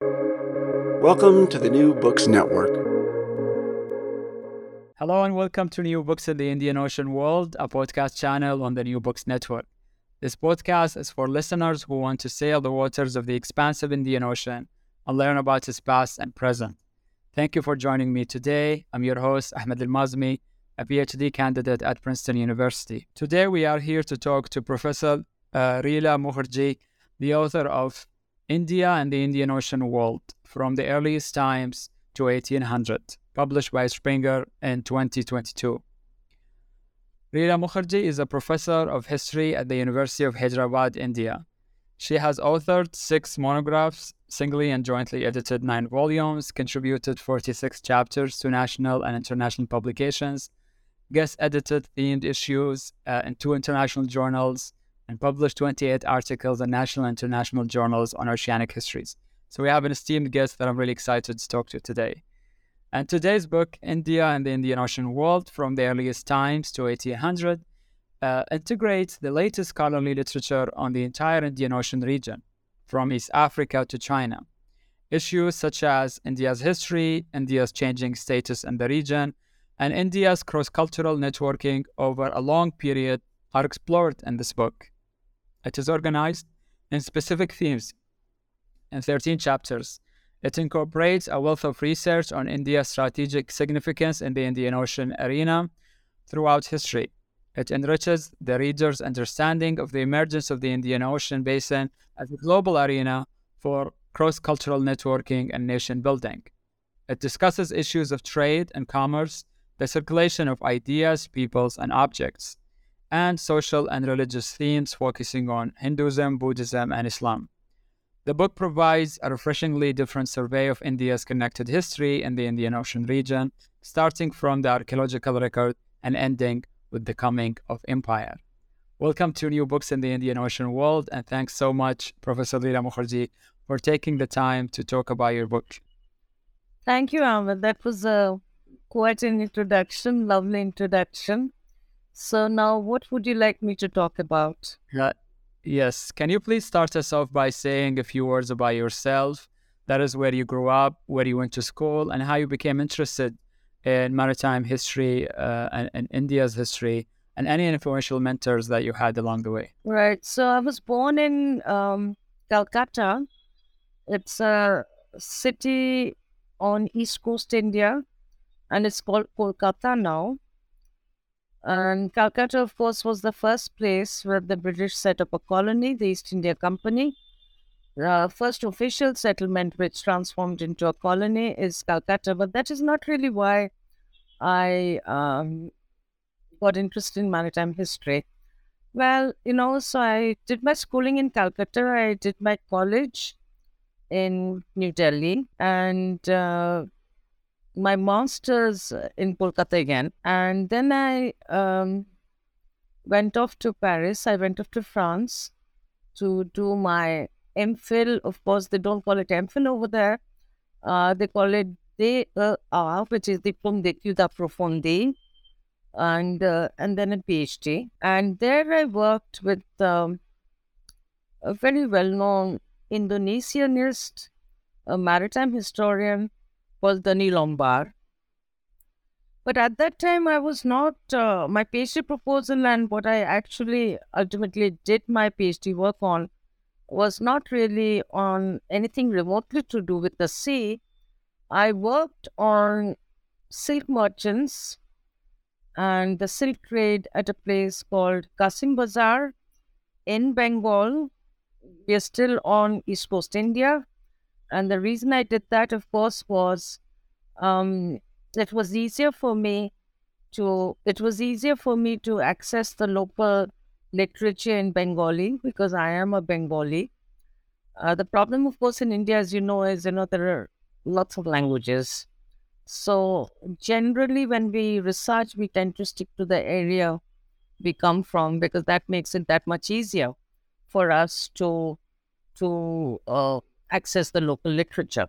Welcome to the New Books Network. Hello and welcome to New Books in the Indian Ocean World, a podcast channel on the New Books Network. This podcast is for listeners who want to sail the waters of the expansive Indian Ocean and learn about its past and present. Thank you for joining me today. I'm your host, Ahmed Al Mazmi, a PhD candidate at Princeton University. Today we are here to talk to Professor uh, Rila Mukherjee, the author of India and the Indian Ocean World from the Earliest Times to 1800, published by Springer in 2022. Rila Mukherjee is a professor of history at the University of Hyderabad, India. She has authored six monographs, singly and jointly edited nine volumes, contributed 46 chapters to national and international publications, guest edited themed issues uh, in two international journals, and published 28 articles in national and international journals on oceanic histories. So we have an esteemed guest that I'm really excited to talk to today. And today's book, India and the Indian Ocean World from the Earliest Times to 1800, uh, integrates the latest scholarly literature on the entire Indian Ocean region, from East Africa to China. Issues such as India's history, India's changing status in the region, and India's cross cultural networking over a long period are explored in this book. It is organized in specific themes in 13 chapters it incorporates a wealth of research on India's strategic significance in the Indian Ocean arena throughout history. It enriches the reader's understanding of the emergence of the Indian Ocean basin as a global arena for cross cultural networking and nation building. It discusses issues of trade and commerce, the circulation of ideas, peoples, and objects, and social and religious themes focusing on Hinduism, Buddhism, and Islam. The book provides a refreshingly different survey of India's connected history in the Indian Ocean region, starting from the archaeological record and ending with the coming of empire. Welcome to New Books in the Indian Ocean World, and thanks so much, Professor Rila Mukherjee, for taking the time to talk about your book. Thank you, Ahmed. That was a quite an introduction, lovely introduction. So now, what would you like me to talk about? Uh, Yes. Can you please start us off by saying a few words about yourself? That is where you grew up, where you went to school, and how you became interested in maritime history uh, and, and, India's history, and any influential mentors that you had along the way. Right. So I was born in um, Calcutta. It's a city on East Coast India, and it's called Kolkata now. And Calcutta, of course, was the first place where the British set up a colony, the East India Company. The first official settlement which transformed into a colony is Calcutta, but that is not really why I um, got interested in maritime history. Well, you know, so I did my schooling in Calcutta, I did my college in New Delhi, and uh, my master's in Kolkata again. And then I um, went off to Paris. I went off to France to do my MPhil. Of course, they don't call it MPhil over there. Uh, they call it DEA, which is Diplôme d'études approfondies, and uh, and then a PhD. And there I worked with um, a very well-known Indonesianist, a maritime historian was Denys Lombard. But at that time, I was not, uh, my PhD proposal and what I actually ultimately did my PhD work on was not really on anything remotely to do with the sea. I worked on silk merchants and the silk trade at a place called Kasim Bazar in Bengal. We are still on East Coast India. And the reason I did that, of course, was um, it was easier for me to it was easier for me to access the local literature in Bengali because I am a Bengali. Uh, the problem, of course, in India, as you know, is you know there are lots of languages. So generally, when we research, we tend to stick to the area we come from because that makes it that much easier for us to to uh, access the local literature.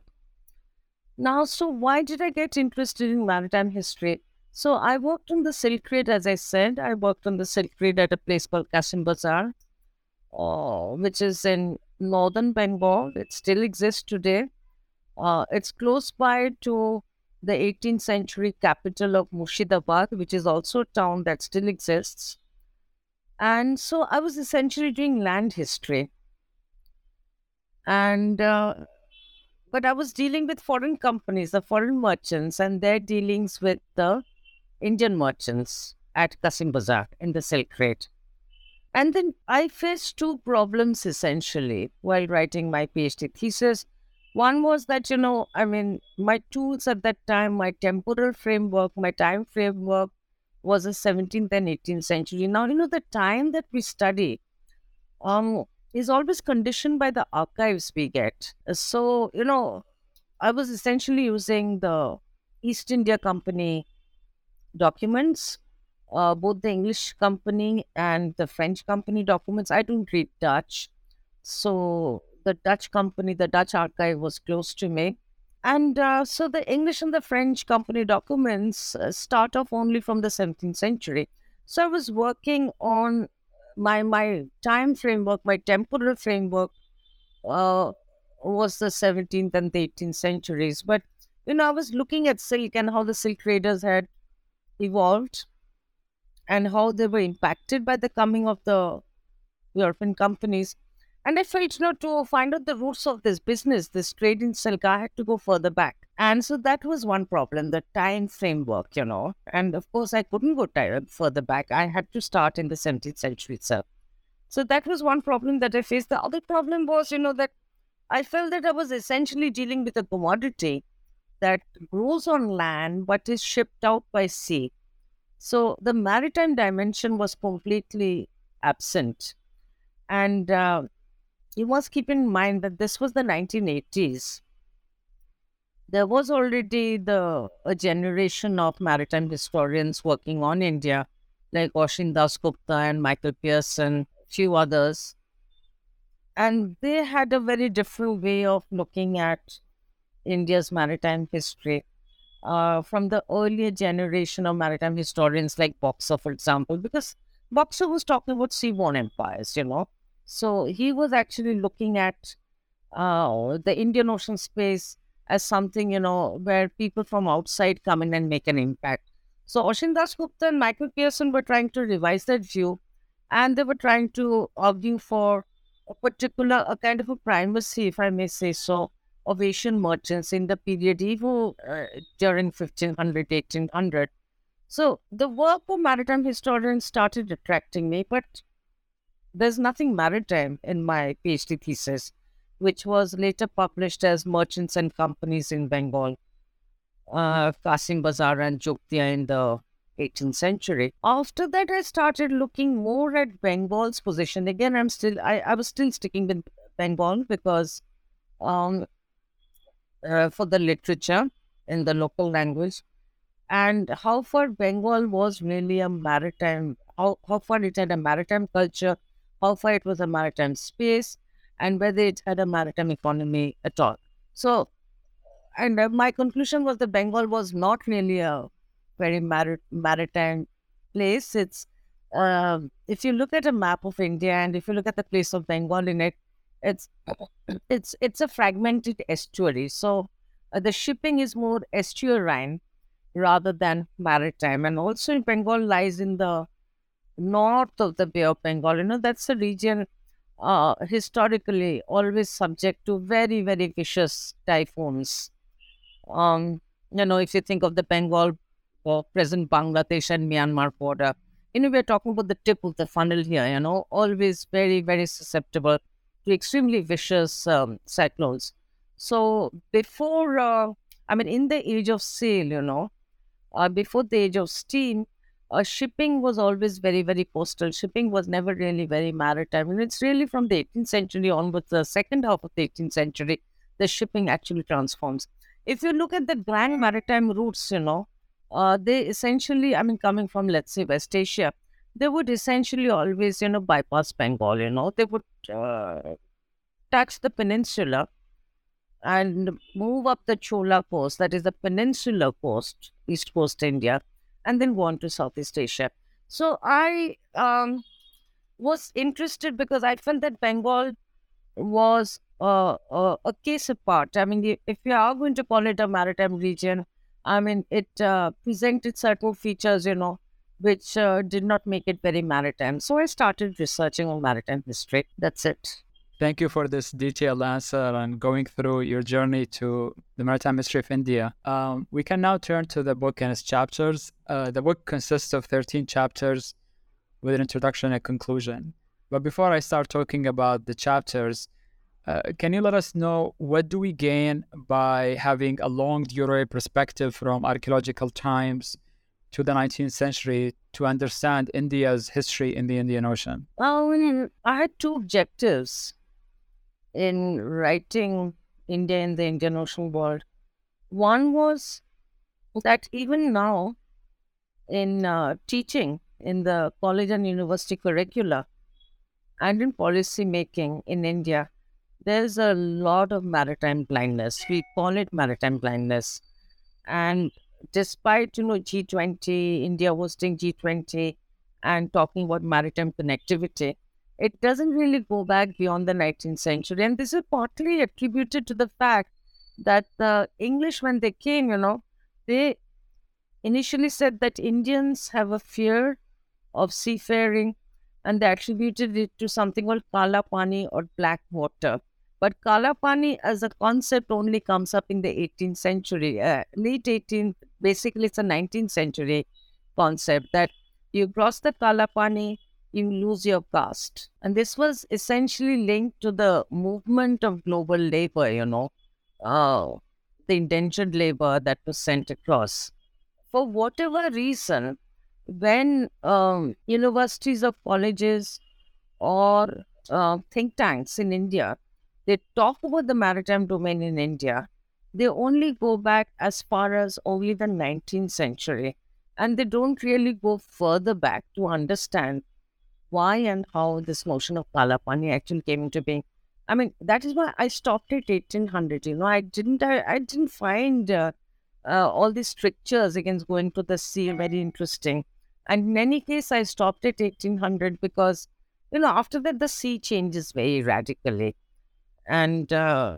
Now, so why did I get interested in maritime history? So I worked on the Silk Trade, as I said. I worked on the Silk Trade at a place called Kasim Bazar, uh, which is in northern Bengal. It still exists today. Uh, it's close by to the 18th century capital of Murshidabad, which is also a town that still exists. And so I was essentially doing land history. And uh, but I was dealing with foreign companies, the foreign merchants, and their dealings with the Indian merchants at Kasim Bazar in the Silk Trade. And then I faced two problems essentially while writing my PhD thesis. One was that, you know, I mean, my tools at that time, my temporal framework, my time framework was the 17th and 18th century. Now, you know, the time that we study um, is always conditioned by the archives we get. So, you know, I was essentially using the East India Company documents, uh, both the English company and the French company documents. I don't read Dutch. So the Dutch company, the Dutch archive was close to me. And uh, so the English and the French company documents uh, start off only from the 17th century. So I was working on my my time framework, my temporal framework, uh, was the 17th and the 18th centuries. But you know, I was looking at silk and how the silk traders had evolved, and how they were impacted by the coming of the European companies. And I felt, you know, to find out the roots of this business, this trade in silk, I had to go further back. And so that was one problem, the time framework, you know. And of course, I couldn't go further back. I had to start in the 17th century itself. So that was one problem that I faced. The other problem was, you know, that I felt that I was essentially dealing with a commodity that grows on land but is shipped out by sea. So the maritime dimension was completely absent. And uh, you must keep in mind that this was the 1980s there was already the a generation of maritime historians working on India, like Ashin Das Gupta and Michael Pearson, few others. And they had a very different way of looking at India's maritime history. Uh, from the earlier generation of maritime historians like Boxer, for example, because Boxer was talking about seaborne empires, you know. So he was actually looking at uh, the Indian Ocean space as something, you know, where people from outside come in and make an impact. So Ashin Das Gupta and Michael Pearson were trying to revise that view and they were trying to argue for a particular, a kind of a primacy, if I may say so, of Asian merchants in the period even uh, during 1500, 1800. So the work of maritime historians started attracting me, but there's nothing maritime in my PhD thesis which was later published as Merchants and Companies in Bengal, uh, Kasim Bazar and Jugdia in the 18th century. After that, I started looking more at Bengal's position. Again, I'm still, I, I was still sticking with Bengal because um, uh, for the literature in the local language and how far Bengal was really a maritime, how, how far it had a maritime culture, how far it was a maritime space, and whether it had a maritime economy at all. So, and uh, my conclusion was that Bengal was not really a very mar- maritime place. It's uh, if you look at a map of India and if you look at the place of Bengal in it, it's it's it's a fragmented estuary. So uh, the shipping is more estuarine rather than maritime, and also Bengal lies in the north of the Bay of Bengal. You know that's a region uh, historically always subject to very, very vicious typhoons. Um, you know, if you think of the Bengal or present Bangladesh and Myanmar border, you know, we're talking about the tip of the funnel here, you know, always very, very susceptible to extremely vicious um, cyclones. So before, uh, I mean, in the age of sail, you know, uh, before the age of steam, uh, shipping was always very, very coastal. Shipping was never really very maritime. And it's really from the 18th century onwards, the second half of the 18th century, the shipping actually transforms. If you look at the grand maritime routes, you know, uh, they essentially, I mean, coming from, let's say, West Asia, they would essentially always, you know, bypass Bengal, you know, they would uh, touch the peninsula and move up the Chola coast, that is the peninsular coast, East Coast India, and then go on to Southeast Asia. So I um, was interested because I felt that Bengal was uh, uh, a case apart. I mean, if you are going to call it a maritime region, I mean, it uh, presented certain features, you know, which uh, did not make it very maritime. So I started researching on maritime history. That's it. Thank you for this detailed answer and going through your journey to the maritime history of India. Um, we can now turn to the book and its chapters. Uh, the book consists of 13 chapters with an introduction and conclusion. But before I start talking about the chapters, uh, can you let us know what do we gain by having a longue durée perspective from archaeological times to the 19th century to understand India's history in the Indian Ocean? Well, I had two objectives in writing India in the Indian Ocean world. One was that even now, in uh, teaching in the college and university curricula and in policy making in India, there's a lot of maritime blindness. We call it maritime blindness. And despite, you know, G20, India hosting G20 and talking about maritime connectivity, it doesn't really go back beyond the 19th century. And this is partly attributed to the fact that the English, when they came, you know, they initially said that Indians have a fear of seafaring and they attributed it to something called Kala Pani or black water. But Kala Pani as a concept only comes up in the 18th century, uh, late 18th, basically it's a 19th century concept that you cross the Kala Pani, you lose your caste. And this was essentially linked to the movement of global labor, you know, uh, the indentured labor that was sent across. For whatever reason, when um, universities or colleges or uh, think tanks in India, they talk about the maritime domain in India, they only go back as far as only the 19th century. And they don't really go further back to understand why and how this notion of Kala Pani actually came into being. I mean, that is why I stopped at 1800. You know, I didn't, I, I didn't find uh, uh, all these strictures against going to the sea very interesting. And in any case, I stopped at 1800 because, you know, after that, the sea changes very radically. And uh,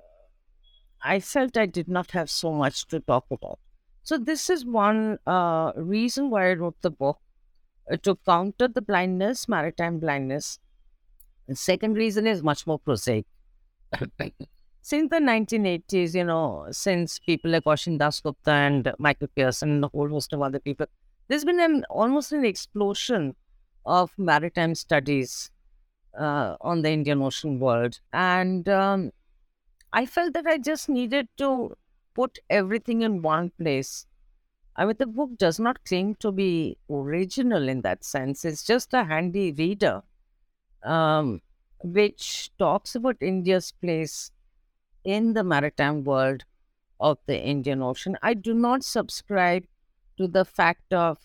I felt I did not have so much to talk about. So, this is one uh, reason why I wrote the book to counter the blindness, maritime blindness. The second reason is much more prosaic. since the 1980s, you know, since people like Ashin Das Gupta and Michael Pearson and a whole host of other people, there's been an almost an explosion of maritime studies uh, on the Indian Ocean world. And um, I felt that I just needed to put everything in one place I mean, the book does not claim to be original in that sense. It's just a handy reader, um, which talks about India's place in the maritime world of the Indian Ocean. I do not subscribe to the fact of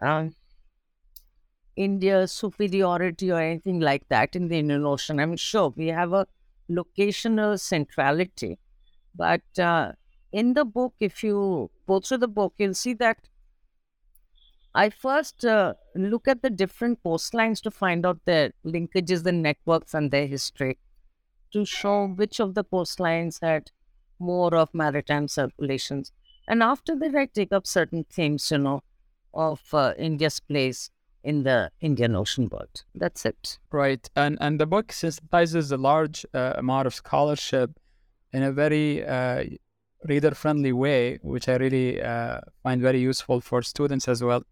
um, India's superiority or anything like that in the Indian Ocean. I'm sure we have a locational centrality, but uh, in the book, if you go through the book, you'll see that I first uh, look at the different coastlines to find out their linkages and networks and their history to show which of the coastlines had more of maritime circulations. And after that, I take up certain themes, you know, of uh, India's place in the Indian Ocean world. That's it. Right. And, and the book synthesizes a large uh, amount of scholarship in a very uh, reader friendly way, which I really uh, find very useful for students as well.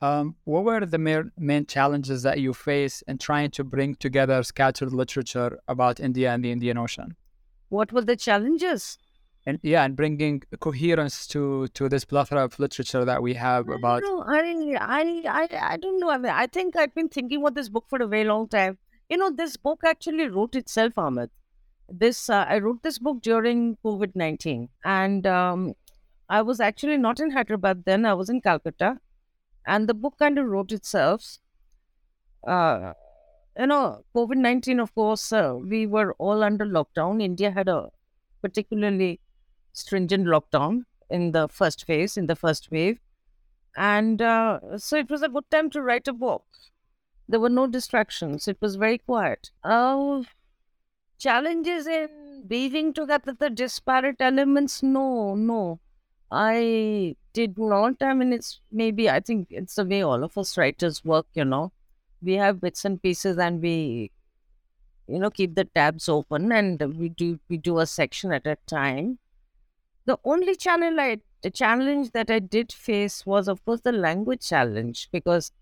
Um, what were the main, main challenges that you face in trying to bring together scattered literature about India and the Indian Ocean? What were the challenges? and yeah, and bringing coherence to to this plethora of literature that we have about. No, I, I, I, I don't know. I mean, I think I've been thinking about this book for a very long time. You know, this book actually wrote itself, Ahmed. This uh, I wrote this book during COVID nineteen, and um, I was actually not in Hyderabad then. I was in Calcutta, and the book kind of wrote itself. Uh, you know, COVID nineteen. Of course, uh, we were all under lockdown. India had a particularly stringent lockdown in the first phase, in the first wave. And uh, so it was a good time to write a book. There were no distractions, it was very quiet. Uh, challenges in weaving together the disparate elements? No, no. I did not. I mean, it's maybe, I think it's the way all of us writers work, you know. We have bits and pieces and we you know keep the tabs open and we do we do a section at a time the only channel I the challenge that I did face was of course the language challenge because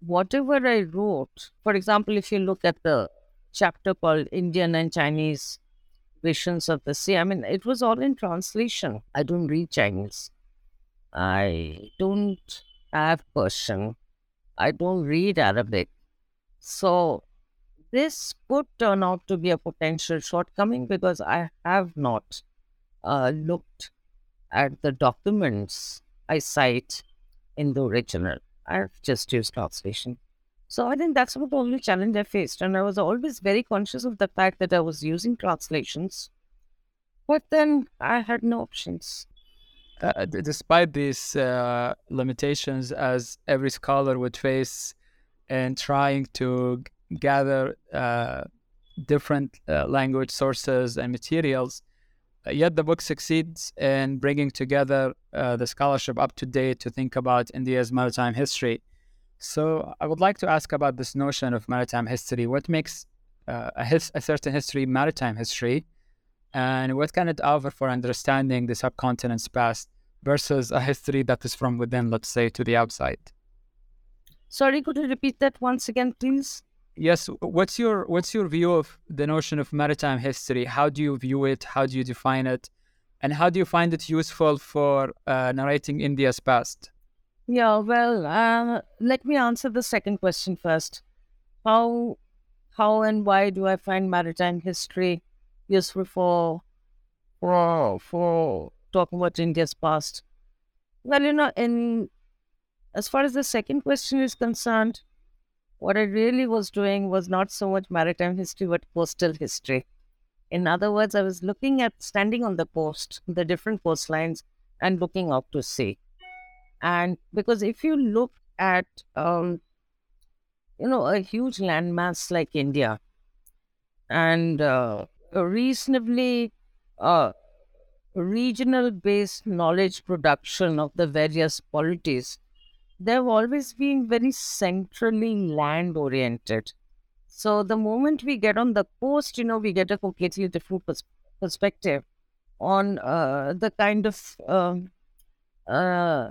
whatever I wrote, for example, if you look at the chapter called Indian and Chinese visions of the sea, I mean it was all in translation. I don't read Chinese. I don't have Persian. I don't read Arabic. So this could turn out to be a potential shortcoming because I have not uh, looked at the documents I cite in the original. I've just used translation. So I think that's what the only challenge I faced. And I was always very conscious of the fact that I was using translations. But then I had no options. Uh, despite these uh, limitations, as every scholar would face in trying to g- gather uh, different uh, language sources and materials, uh, yet the book succeeds in bringing together uh, the scholarship up to date to think about India's maritime history. So I would like to ask about this notion of maritime history. What makes uh, a, his- a certain history maritime history, and what can it offer for understanding the subcontinent's past versus a history that is from within, let's say, to the outside? Sorry, could you repeat that once again, please? Yes. What's your what's your view of the notion of maritime history? How do you view it? How do you define it? And how do you find it useful for uh, narrating India's past? Yeah, well, uh, let me answer the second question first. How, how and why do I find maritime history useful for, for, for talking about India's past? Well, you know, in as far as the second question is concerned, what I really was doing was not so much maritime history, but coastal history. In other words, I was looking at standing on the coast, the different coastlines, and looking out to sea. And because if you look at, um, you know, a huge landmass like India and uh, a reasonably uh, regional based knowledge production of the various polities, they've always been very centrally land oriented. So the moment we get on the coast, you know, we get a completely different pers- perspective on uh, the kind of um, uh,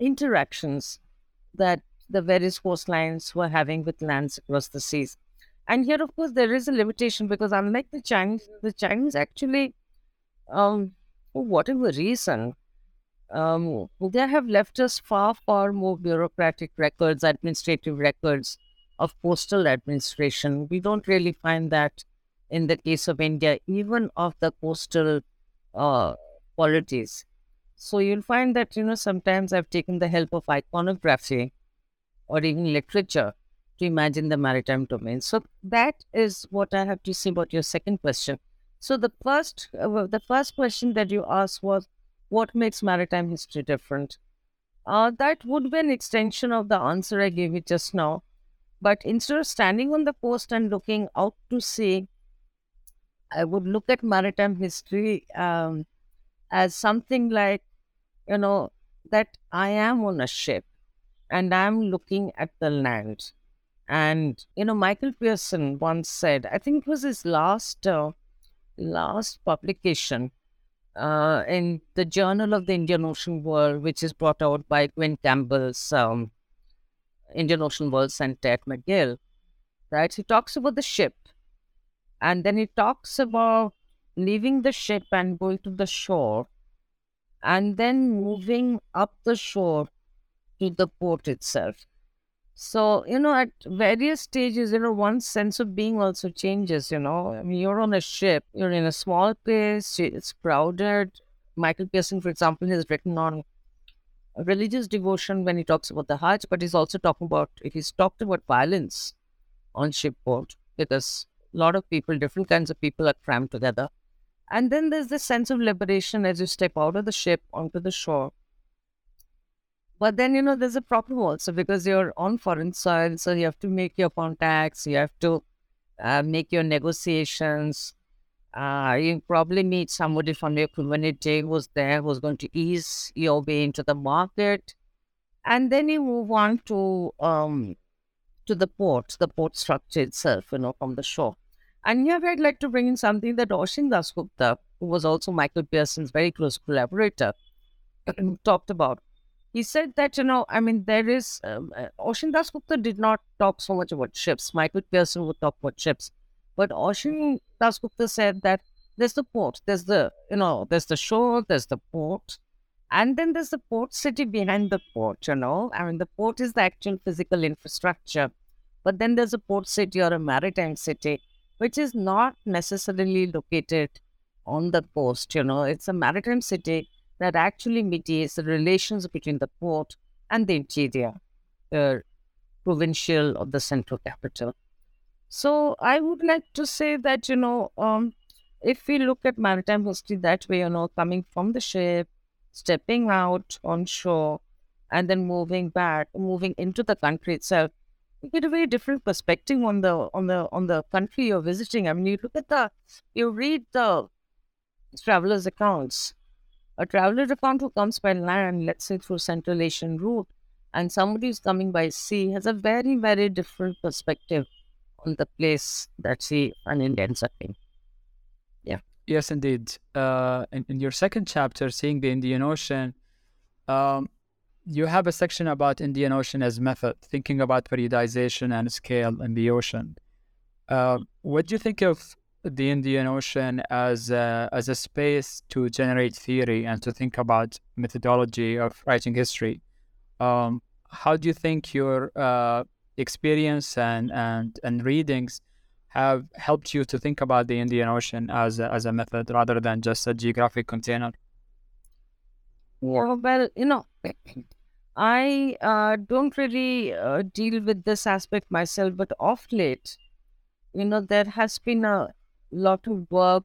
interactions that the various coastlines were having with lands across the seas. And here, of course, there is a limitation because unlike the Chinese, the Chinese actually, um, for whatever reason, um, they have left us far, far more bureaucratic records, administrative records of postal administration. We don't really find that in the case of India, even of the coastal uh. So you'll find that, you know, sometimes I've taken the help of iconography or even literature to imagine the maritime domain. So that is what I have to say about your second question. So the first, uh, the first question that you asked was, what makes maritime history different? Uh, that would be an extension of the answer I gave you just now. But instead of standing on the coast and looking out to sea, I would look at maritime history um, as something like, you know, that I am on a ship and I'm looking at the land. And, you know, Michael Pearson once said, I think it was his last, uh, last publication uh, in the Journal of the Indian Ocean World, which is brought out by Gwyn Campbell's um, Indian Ocean World Center at McGill, right? He talks about the ship and then he talks about leaving the ship and going to the shore, and then mm-hmm. moving up the shore to the port itself. So, you know, at various stages, you know, one's sense of being also changes, you know. I mean, you're on a ship, you're in a small place, it's crowded. Michael Pearson, for example, has written on religious devotion when he talks about the Hajj, but he's also talking about, he's talked about violence on shipboard because a lot of people, different kinds of people are crammed together. And then there's this sense of liberation as you step out of the ship onto the shore. But then, you know, there's a problem also because you're on foreign soil. So you have to make your contacts, you have to uh, make your negotiations. Uh, you probably meet somebody from your community who's there who's going to ease your way into the market. And then you move on to um, to the port, the port structure itself, you know, from the shore. And here I'd like to bring in something that Ashin Das Gupta, who was also Michael Pearson's very close collaborator, talked about. He said that, you know, I mean, there is, um, uh, Ashin Das Gupta did not talk so much about ships. Michael Pearson would talk about ships. But Oshin Dasgupta said that there's the port, there's the, you know, there's the shore, there's the port, and then there's the port city behind the port, you know. I mean, the port is the actual physical infrastructure. But then there's a port city or a maritime city, which is not necessarily located on the coast, you know. It's a maritime city that actually mediates the relations between the port and the interior, the provincial or the central capital. So I would like to say that, you know, um, if we look at maritime history that way, you know, coming from the ship, stepping out on shore, and then moving back, moving into the country itself, you get a very different perspective on the on the on the country you're visiting. I mean, you look at the, you read the travelers' accounts. A traveler account who comes by land, let's say through Central Asian route, and somebody who's coming by sea has a very very different perspective on the place that he an Indians are in. Yeah. Yes, indeed. Uh, in, in your second chapter, seeing the Indian Ocean, um, you have a section about Indian Ocean as method, thinking about periodization and scale in the ocean. Uh, what do you think of the Indian Ocean as a, as a space to generate theory and to think about methodology of writing history? Um, how do you think your uh, experience and, and, and readings have helped you to think about the Indian Ocean as a, as a method rather than just a geographic container? Yeah, well, you know, I uh, don't really uh, deal with this aspect myself, but of late, you know, there has been a lot of work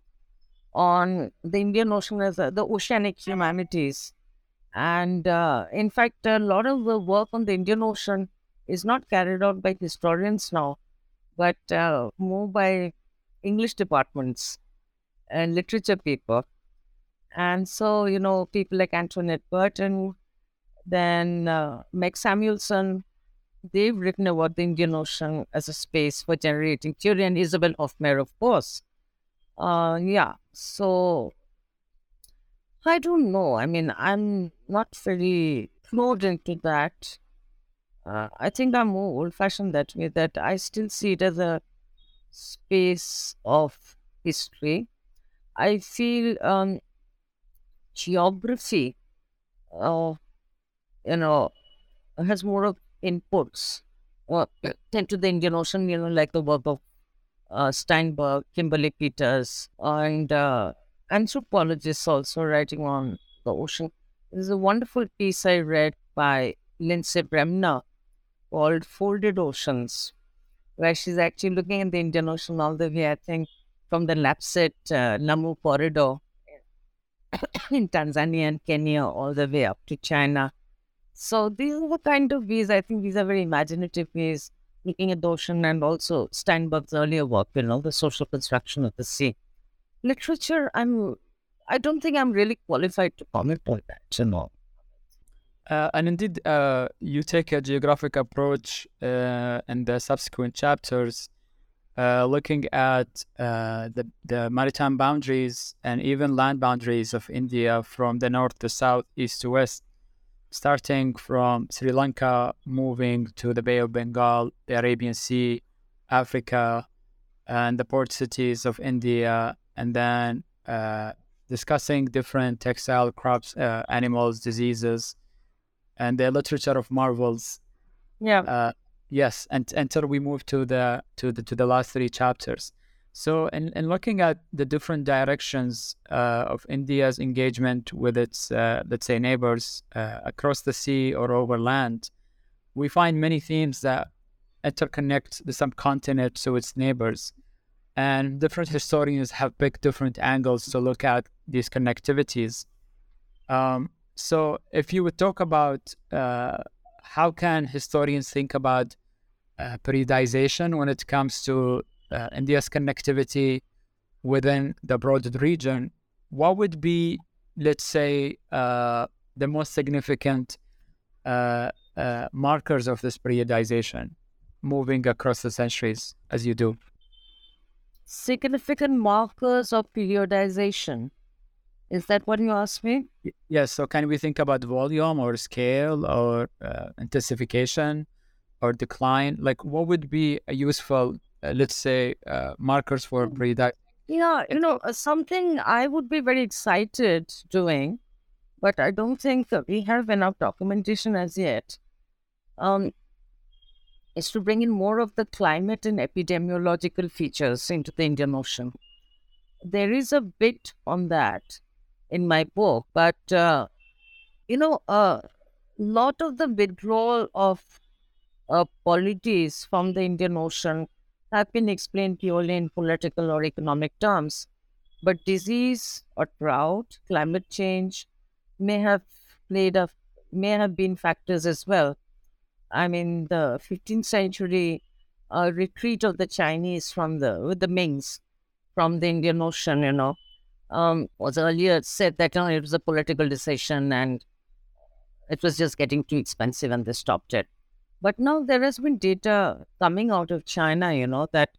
on the Indian Ocean as a, the oceanic humanities. And uh, in fact, a lot of the work on the Indian Ocean is not carried out by historians now, but uh, more by English departments and literature people. And so, you know, people like Antoinette Burton, then uh, Meg Samuelson, they've written about the Indian Ocean as a space for generating theory, and Isabel Hofmeyr, of course. Uh, yeah, so I don't know. I mean, I'm not very flowed into that. Uh, I think I'm more old fashioned that way, that I still see it as a space of history. I feel um, geography, uh, you know, has more of inputs uh, into the Indian Ocean, you know, like the work of uh, Steinberg, Kimberly Peters, and uh, anthropologists also writing on the ocean. There's a wonderful piece I read by Lindsay Bremner called Folded Oceans, where she's actually looking at the Indian Ocean all the way, I think, from the Lapsset uh, Lamu corridor in Tanzania and Kenya all the way up to China. So these are the kind of ways, I think these are very imaginative ways looking at the ocean and also Steinberg's earlier work, you know, the social construction of the sea. Literature, I'm, I don't think I'm really qualified to comment on that, you know. Uh, and indeed, uh, you take a geographic approach uh, in the subsequent chapters, uh, looking at uh, the, the maritime boundaries and even land boundaries of India from the north to south, east to west starting from Sri Lanka, moving to the Bay of Bengal, the Arabian Sea, Africa, and the port cities of India, and then uh, discussing different textile crops, uh, animals, diseases, and the literature of marvels. Yeah. Uh, yes, and until we move to the to the to the last three chapters. So, in, in looking at the different directions uh, of India's engagement with its, uh, let's say, neighbors uh, across the sea or over land, we find many themes that interconnect the subcontinent to its neighbors. And different historians have picked different angles to look at these connectivities. Um, so, if you would talk about uh, how can historians think about uh, periodization when it comes to uh, India's connectivity within the broader region, what would be, let's say, uh, the most significant uh, uh, markers of this periodization moving across the centuries as you do? Significant markers of periodization. Is that what you asked me? Yes. So, can we think about volume or scale or uh, intensification or decline? Like, what would be a useful let's say, uh, markers for Mm. periodization? Yeah, you know, uh, something I would be very excited doing, but I don't think that we have enough documentation as yet. Um, is to bring in more of the climate and epidemiological features into the Indian Ocean. There is a bit on that in my book, but uh, you know, a lot of the withdrawal of uh, polities from the Indian Ocean have been explained purely in political or economic terms. But disease or drought, climate change may have played a may have been factors as well. I mean, the 15th century uh, retreat of the Chinese from the with the Mings from the Indian Ocean, you know, um, was earlier said that you know, it was a political decision and it was just getting too expensive and they stopped it. But now there has been data coming out of China, you know, that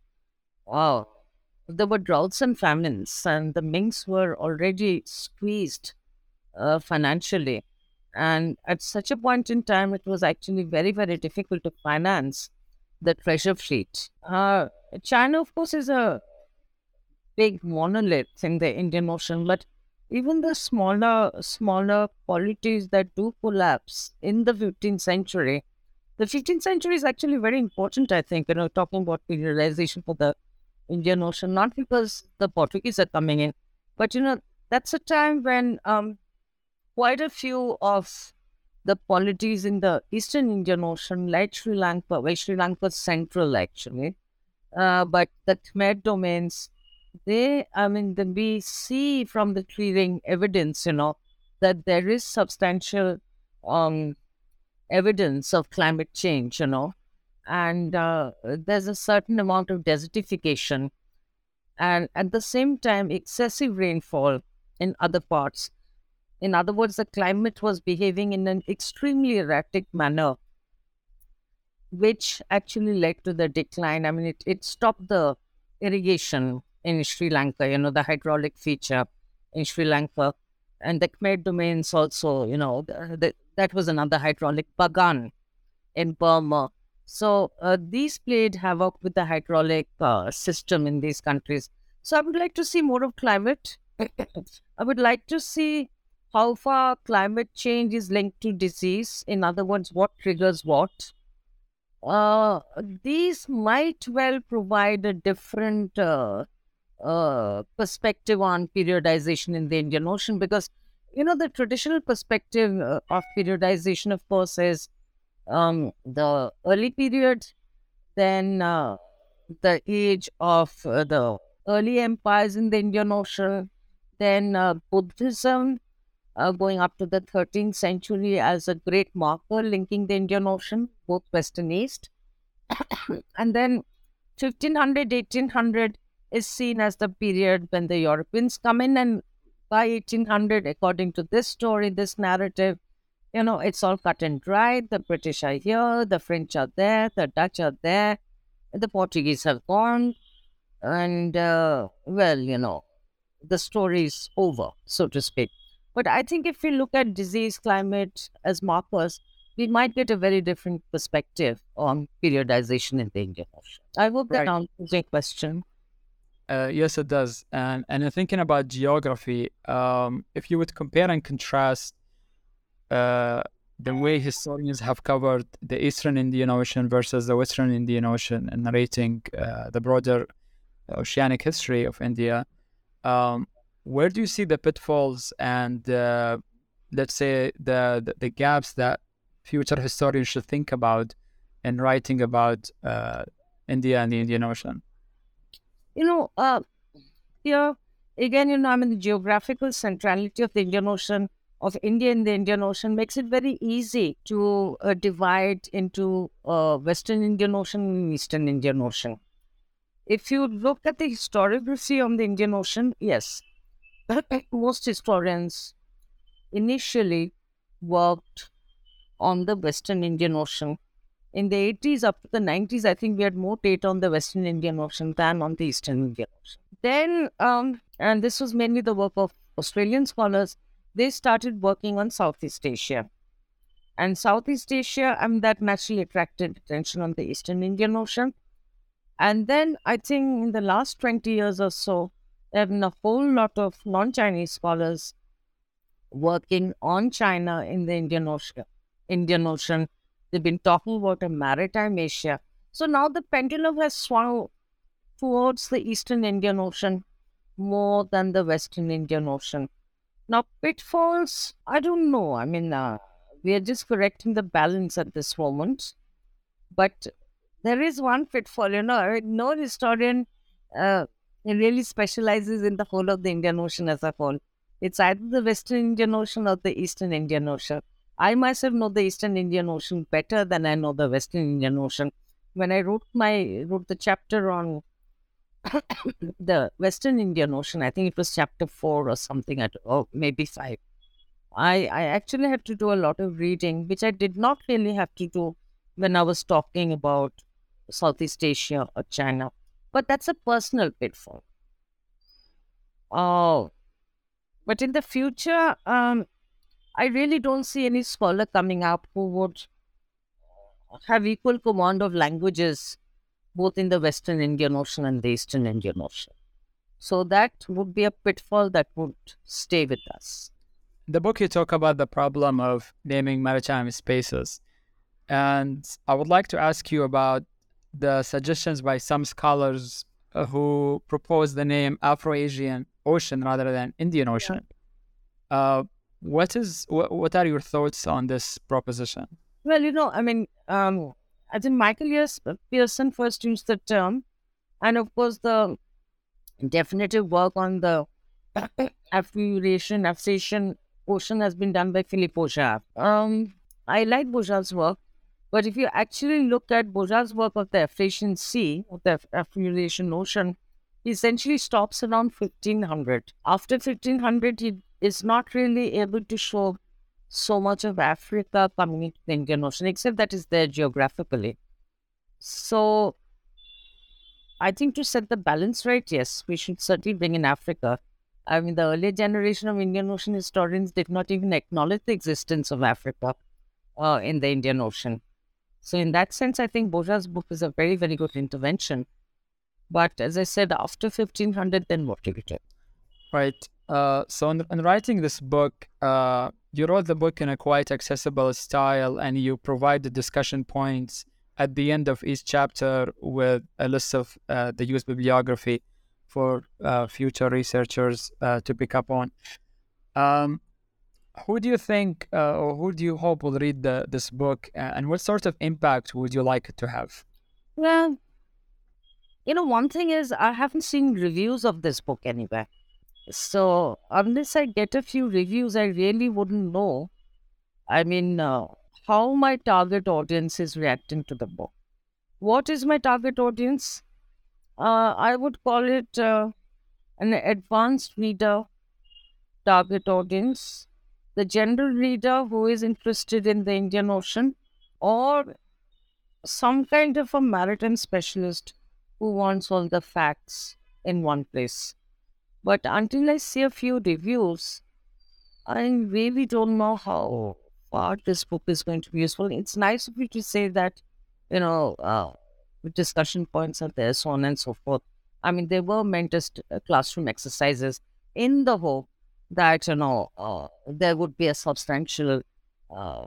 wow, there were droughts and famines, and the Mings were already squeezed uh, financially. And at such a point in time, it was actually very, very difficult to finance the treasure fleet. Uh, China, of course, is a big monolith in the Indian Ocean, but even the smaller, smaller polities that do collapse in the 15th century, the 15th century is actually very important, I think, you know, talking about periodization for the Indian Ocean, not because the Portuguese are coming in, but, you know, that's a time when um, quite a few of the polities in the Eastern Indian Ocean, like Sri Lanka, well, Sri Lanka's central actually, uh, but the Khmer domains, they, I mean, then we see from the clearing evidence, you know, that there is substantial um, evidence of climate change, you know, and uh, there's a certain amount of desertification, and at the same time, excessive rainfall in other parts. In other words, the climate was behaving in an extremely erratic manner, which actually led to the decline. I mean, it, it stopped the irrigation in Sri Lanka, you know, the hydraulic feature in Sri Lanka. And the Khmer domains also, you know, the, that was another hydraulic bagan in Burma. So uh, these played havoc with the hydraulic uh, system in these countries. So I would like to see more of climate. I would like to see how far climate change is linked to disease. In other words, what triggers what. Uh, these might well provide a different uh, uh, perspective on periodization in the Indian Ocean because, you know, the traditional perspective uh, of periodization, of course, is um, the early period, then uh, the age of uh, the early empires in the Indian Ocean, then uh, Buddhism uh, going up to the 13th century as a great marker linking the Indian Ocean, both west and east. and then 1500, 1800 is seen as the period when the Europeans come in, and by 1800, according to this story, this narrative, you know, it's all cut and dried. The British are here, the French are there, the Dutch are there, the Portuguese have gone, and uh, well, you know, the story is over, so to speak. But I think if we look at disease, climate as markers, we might get a very different perspective on periodization in the Indian Ocean. I hope that Right. answers your question. Uh, yes, it does. And and thinking about geography, um, if you would compare and contrast uh, the way historians have covered the Eastern Indian Ocean versus the Western Indian Ocean and narrating uh, the broader oceanic history of India, um, where do you see the pitfalls and uh, let's say the, the, the gaps that future historians should think about in writing about uh, India and the Indian Ocean? You know, uh, here again, you know, I mean, the geographical centrality of the Indian Ocean, of India in the Indian Ocean, makes it very easy to uh, divide into uh, Western Indian Ocean and Eastern Indian Ocean. If you look at the historiography on the Indian Ocean, yes, most historians initially worked on the Western Indian Ocean. In the 80s up to the 90s, I think we had more data on the Western Indian Ocean than on the Eastern Indian Ocean. Then, um, and this was mainly the work of Australian scholars, they started working on Southeast Asia. And Southeast Asia, I mean, that naturally attracted attention on the Eastern Indian Ocean. And then I think in the last 20 years or so, there have been a whole lot of non Chinese scholars working on China in the Indian Ocean. Indian Ocean. They've been talking about a maritime Asia. So now the pendulum has swung towards the Eastern Indian Ocean more than the Western Indian Ocean. Now, pitfalls, I don't know. I mean, uh, we are just correcting the balance at this moment. But there is one pitfall, you know, no historian uh, really specializes in the whole of the Indian Ocean as a whole. It's either the Western Indian Ocean or the Eastern Indian Ocean. I myself know the Eastern Indian Ocean better than I know the Western Indian Ocean. When I wrote my wrote the chapter on the Western Indian Ocean, I think it was chapter four or something, at, or maybe five. I, I actually had to do a lot of reading, which I did not really have to do when I was talking about Southeast Asia or China. But that's a personal pitfall. Oh, but in the future, um, I really don't see any scholar coming up who would have equal command of languages both in the Western Indian Ocean and the Eastern Indian Ocean. So that would be a pitfall that would stay with us. the book you talk about the problem of naming maritime spaces. And I would like to ask you about the suggestions by some scholars uh, who propose the name Afro-Asian Ocean rather than Indian Ocean. Uh, what is what, what are your thoughts on this proposition? Well, you know, I mean, um, I think Michael yes, Pearson first used the term, and of course, the definitive work on the Afro-Eurasian, Afro-Asian Ocean has been done by Philippe Beaujard. Um, I like Beaujard's work, but if you actually look at Beaujard's work of the Sea, of the Afro-Eurasian Ocean, he essentially stops around 1500. After 1500, he is not really able to show so much of Africa coming into the Indian Ocean, except that is there geographically. So, I think to set the balance right, yes, we should certainly bring in Africa. I mean, the earlier generation of Indian Ocean historians did not even acknowledge the existence of Africa uh, in the Indian Ocean. So, in that sense, I think Beaujard's book is a very, very good intervention. But as I said, after 1500, then what do we do? Right. Uh, so, in, in writing this book, uh, you wrote the book in a quite accessible style and you provide the discussion points at the end of each chapter with a list of uh, the used bibliography for uh, future researchers uh, to pick up on. Um, who do you think or who do you hope will read the, this book and what sort of impact would you like it to have? Well, you know, one thing is I haven't seen reviews of this book anywhere. So unless I get a few reviews, I really wouldn't know. I mean, uh, how my target audience is reacting to the book. What is my target audience? Uh, I would call it uh, an advanced reader target audience, the general reader who is interested in the Indian Ocean, or some kind of a maritime specialist who wants all the facts in one place. But until I see a few reviews, I really don't know how far this book is going to be useful. It's nice of you to say that, you know, uh, discussion points are there, so on and so forth. I mean, they were meant as uh, classroom exercises in the hope that, you know, uh, there would be a substantial uh,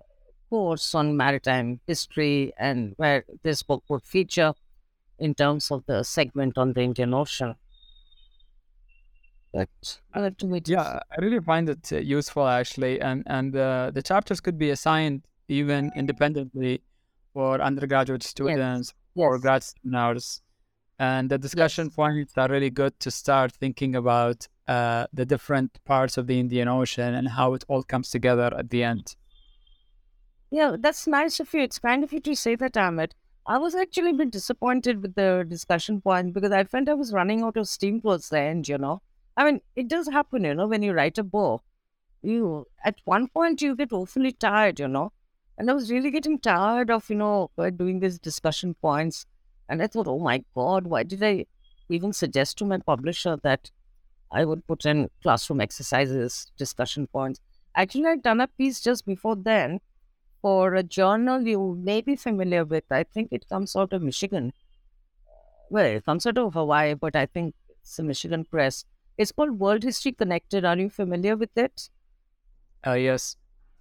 course on maritime history and where this book would feature in terms of the segment on the Indian Ocean. But yeah, I really find it uh, useful actually, and and uh, the chapters could be assigned even independently for undergraduate students yes. or yes. grad seminars, and the discussion yes. points are really good to start thinking about uh, the different parts of the Indian Ocean and how it all comes together at the end. Yeah, that's nice of you. It's kind of you to say that, Amit. I was actually a bit disappointed with the discussion point because I felt I was running out of steam towards the end, you know. I mean, it does happen, you know, when you write a book, you at one point you get awfully tired, you know. And I was really getting tired of, you know, uh, doing these discussion points. And I thought, oh my God, why did I even suggest to my publisher that I would put in classroom exercises, discussion points? Actually, I'd done a piece just before then for a journal you may be familiar with. I think it comes out of Michigan. Well, it comes out of Hawaii, but I think it's a Michigan press. It's called World History Connected. Are you familiar with it? Uh, yes.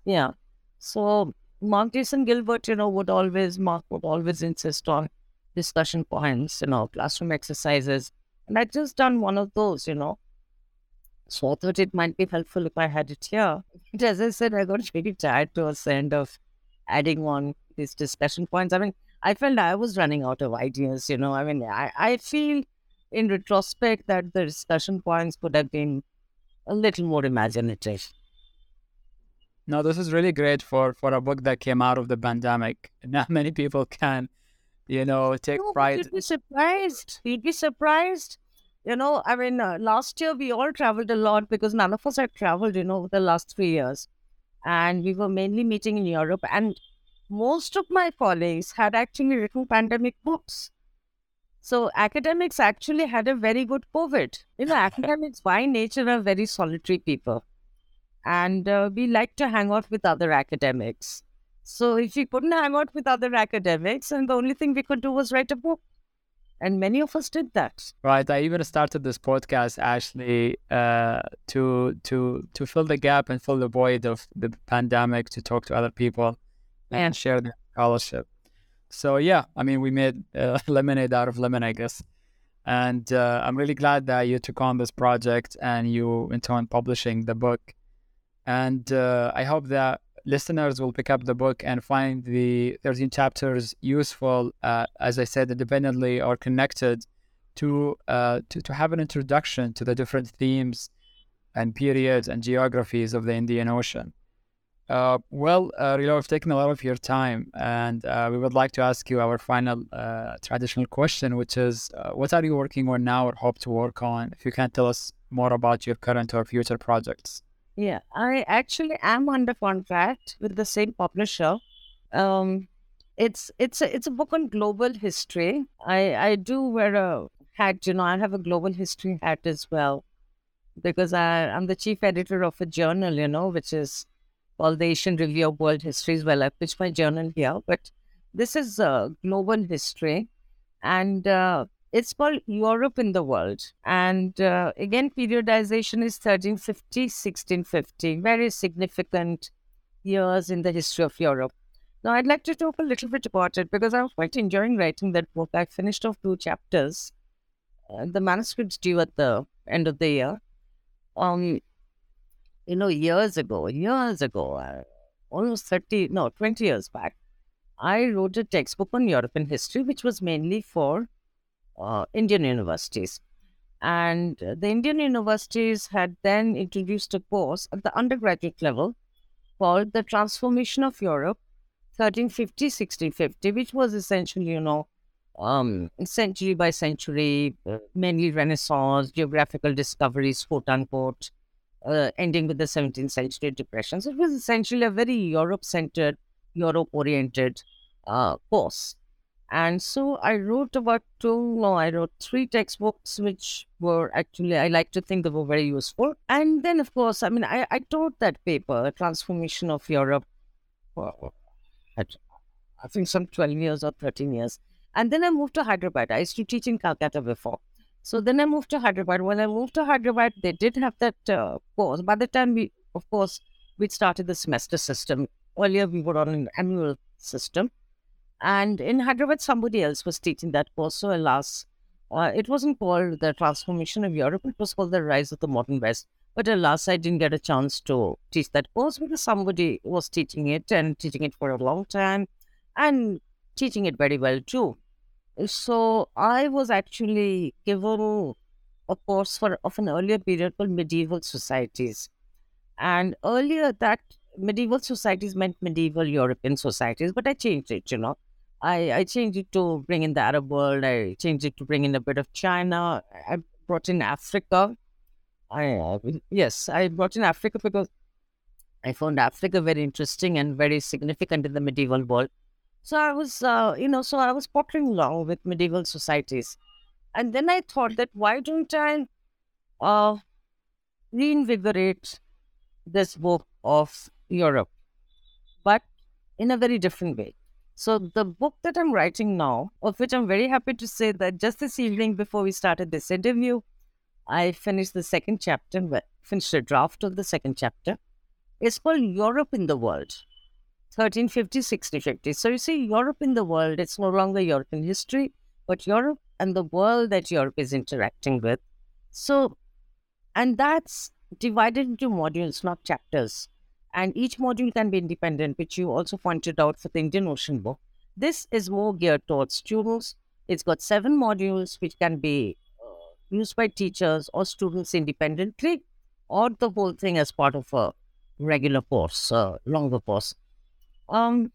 Yeah. So Marc Jason Gilbert, you know, would always, Marc would always insist on discussion points, you know, classroom exercises. And I'd just done one of those, you know. So I thought it might be helpful if I had it here. But as I said, I got really tired towards the end of adding on these discussion points. I mean, I felt I was running out of ideas, you know. I mean, I, I feel in retrospect that the discussion points could have been a little more imaginative. No, this is really great for, for a book that came out of the pandemic. Not many people can, you know, take no, pride. You'd be surprised. You'd be surprised. You know, I mean, uh, last year we all traveled a lot because none of us had traveled, you know, over the last three years and we were mainly meeting in Europe. And most of my colleagues had actually written pandemic books. So academics actually had a very good COVID. You know, academics by nature are very solitary people. And uh, we like to hang out with other academics. So if we couldn't hang out with other academics, and the only thing we could do was write a book and many of us did that right i even started this podcast actually uh, to to to fill the gap and fill the void of the pandemic to talk to other people and share their scholarship so yeah i mean we made uh, lemonade out of lemon i guess and uh, i'm really glad that you took on this project and you went on publishing the book and uh, i hope that listeners will pick up the book and find the 13 chapters useful, uh, as I said, independently or connected to, uh, to, to have an introduction to the different themes and periods and geographies of the Indian Ocean. Uh, well, uh, Rila, we've taken a lot of your time, and uh, we would like to ask you our final uh, traditional question, which is uh, what are you working on now or hope to work on? If you can tell us more about your current or future projects. Yeah, I actually am under contract with the same publisher. Um, it's it's a, it's a book on global history. I I do wear a hat, you know. I have a global history hat as well, because I I'm the chief editor of a journal, you know, which is called the Asian Review of World Histories. Well, I pitched my journal here, but this is uh, global history, and uh, it's called Europe in the World. And uh, again, periodization is 1350, 1650, very significant years in the history of Europe. Now, I'd like to talk a little bit about it because I'm quite enjoying writing that book. I finished off two chapters. Uh, the manuscript's due at the end of the year. Um, you know, years ago, years ago, uh, almost 30, no, 20 years back, I wrote a textbook on European history, which was mainly for uh, Indian universities. And the Indian universities had then introduced a course at the undergraduate level called The Transformation of Europe 1350 1650, which was essentially, you know, um, century by century, uh, mainly Renaissance, geographical discoveries, quote unquote, uh, ending with the 17th century depression. So it was essentially a very Europe centered, Europe oriented uh, course. And so I wrote about two, no, I wrote three textbooks, which were actually, I like to think they were very useful. And then, of course, I mean, I, I taught that paper, Transformation of Europe, for, I think some 12 years or 13 years. And then I moved to Hyderabad. I used to teach in Calcutta before. So then I moved to Hyderabad. When I moved to Hyderabad, they did have that uh, course. By the time we, of course, we started the semester system. Earlier, we were on an annual system. And in Hyderabad, somebody else was teaching that course. So, alas, uh, it wasn't called the transformation of Europe, it was called the rise of the modern West. But alas, I didn't get a chance to teach that course because somebody was teaching it and teaching it for a long time and teaching it very well too. So I was actually given a course for of an earlier period called medieval societies. And earlier that medieval societies meant medieval European societies, but I changed it, you know. I, I changed it to bring in the Arab world. I changed it to bring in a bit of China. I brought in Africa. I yes, I brought in Africa because I found Africa very interesting and very significant in the medieval world. So I was, uh, you know, so I was pottering along with medieval societies, and then I thought that why don't I uh, reinvigorate this book of Europe, but in a very different way. So the book that I'm writing now, of which I'm very happy to say that just this evening before we started this interview, I finished the second chapter, finished a draft of the second chapter. It's called Europe in the World, 1350, 1650. So you see, Europe in the world, it's no longer European history, but Europe and the world that Europe is interacting with. So, and that's divided into modules, not chapters and each module can be independent, which you also pointed out for the Indian Ocean book. This is more geared towards students. It's got seven modules which can be uh, used by teachers or students independently, or the whole thing as part of a regular course, uh, longer course. Um,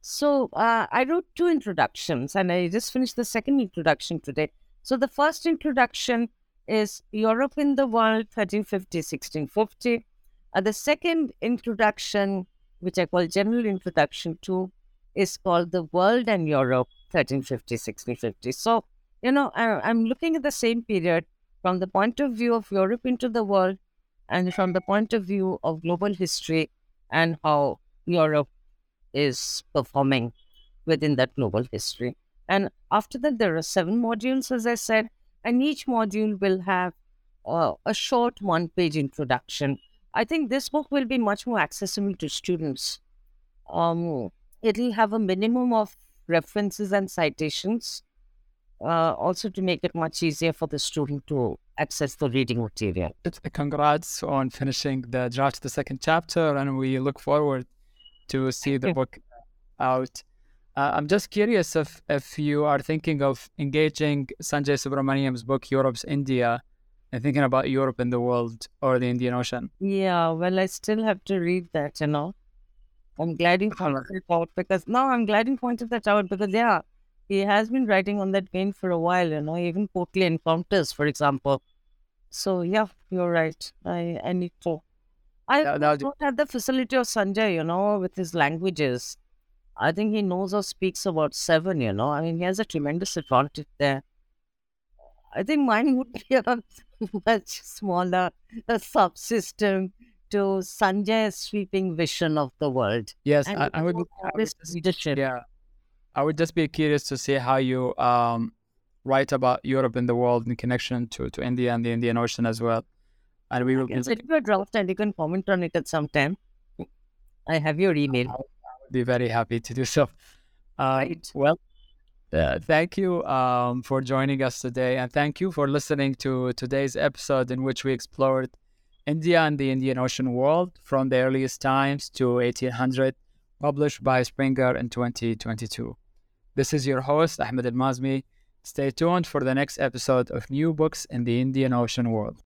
so uh, I wrote two introductions, and I just finished the second introduction today. So the first introduction is Europe in the World, 1350 1650. Uh, the second introduction, which I call general introduction to, is called The World and Europe, 1350, 1650. So, you know, I, I'm looking at the same period from the point of view of Europe into the world and from the point of view of global history and how Europe is performing within that global history. And after that, there are seven modules, as I said, and each module will have uh, a short one page introduction I think this book will be much more accessible to students. Um, it'll have a minimum of references and citations, uh, also to make it much easier for the student to access the reading material. Congrats on finishing the draft, the second chapter, and we look forward to see the book out. Uh, I'm just curious if if you are thinking of engaging Sanjay Subrahmanyam's book Europe's India and thinking about Europe and the world or the Indian Ocean. Yeah, well, I still have to read that, you know. I'm glad you pointed it out because now I'm glad you pointed that out because yeah, he has been writing on that vein for a while, you know, even Courtly Encounters, for example. So yeah, you're right. I I need to. I don't have the facility of Sanjay, you know, with his languages. I think he knows or speaks about seven, you know. I mean, he has a tremendous advantage there. I think mine would be a much smaller subsystem to Sanjay's sweeping vision of the world. Yes, I, I, would. I would just, yeah, I would just be curious to see how you um, write about Europe and the world in connection to, to India and the Indian Ocean as well. And we will. Send you a draft and you can comment on it at some time. I have your email. I would be very happy to do so. Uh, right. Well, uh, thank you um, for joining us today, and thank you for listening to today's episode in which we explored India and the Indian Ocean world from the earliest times to 1800, published by Springer in 2022. This is your host, Ahmed Al Mazmi. Stay tuned for the next episode of New Books in the Indian Ocean World.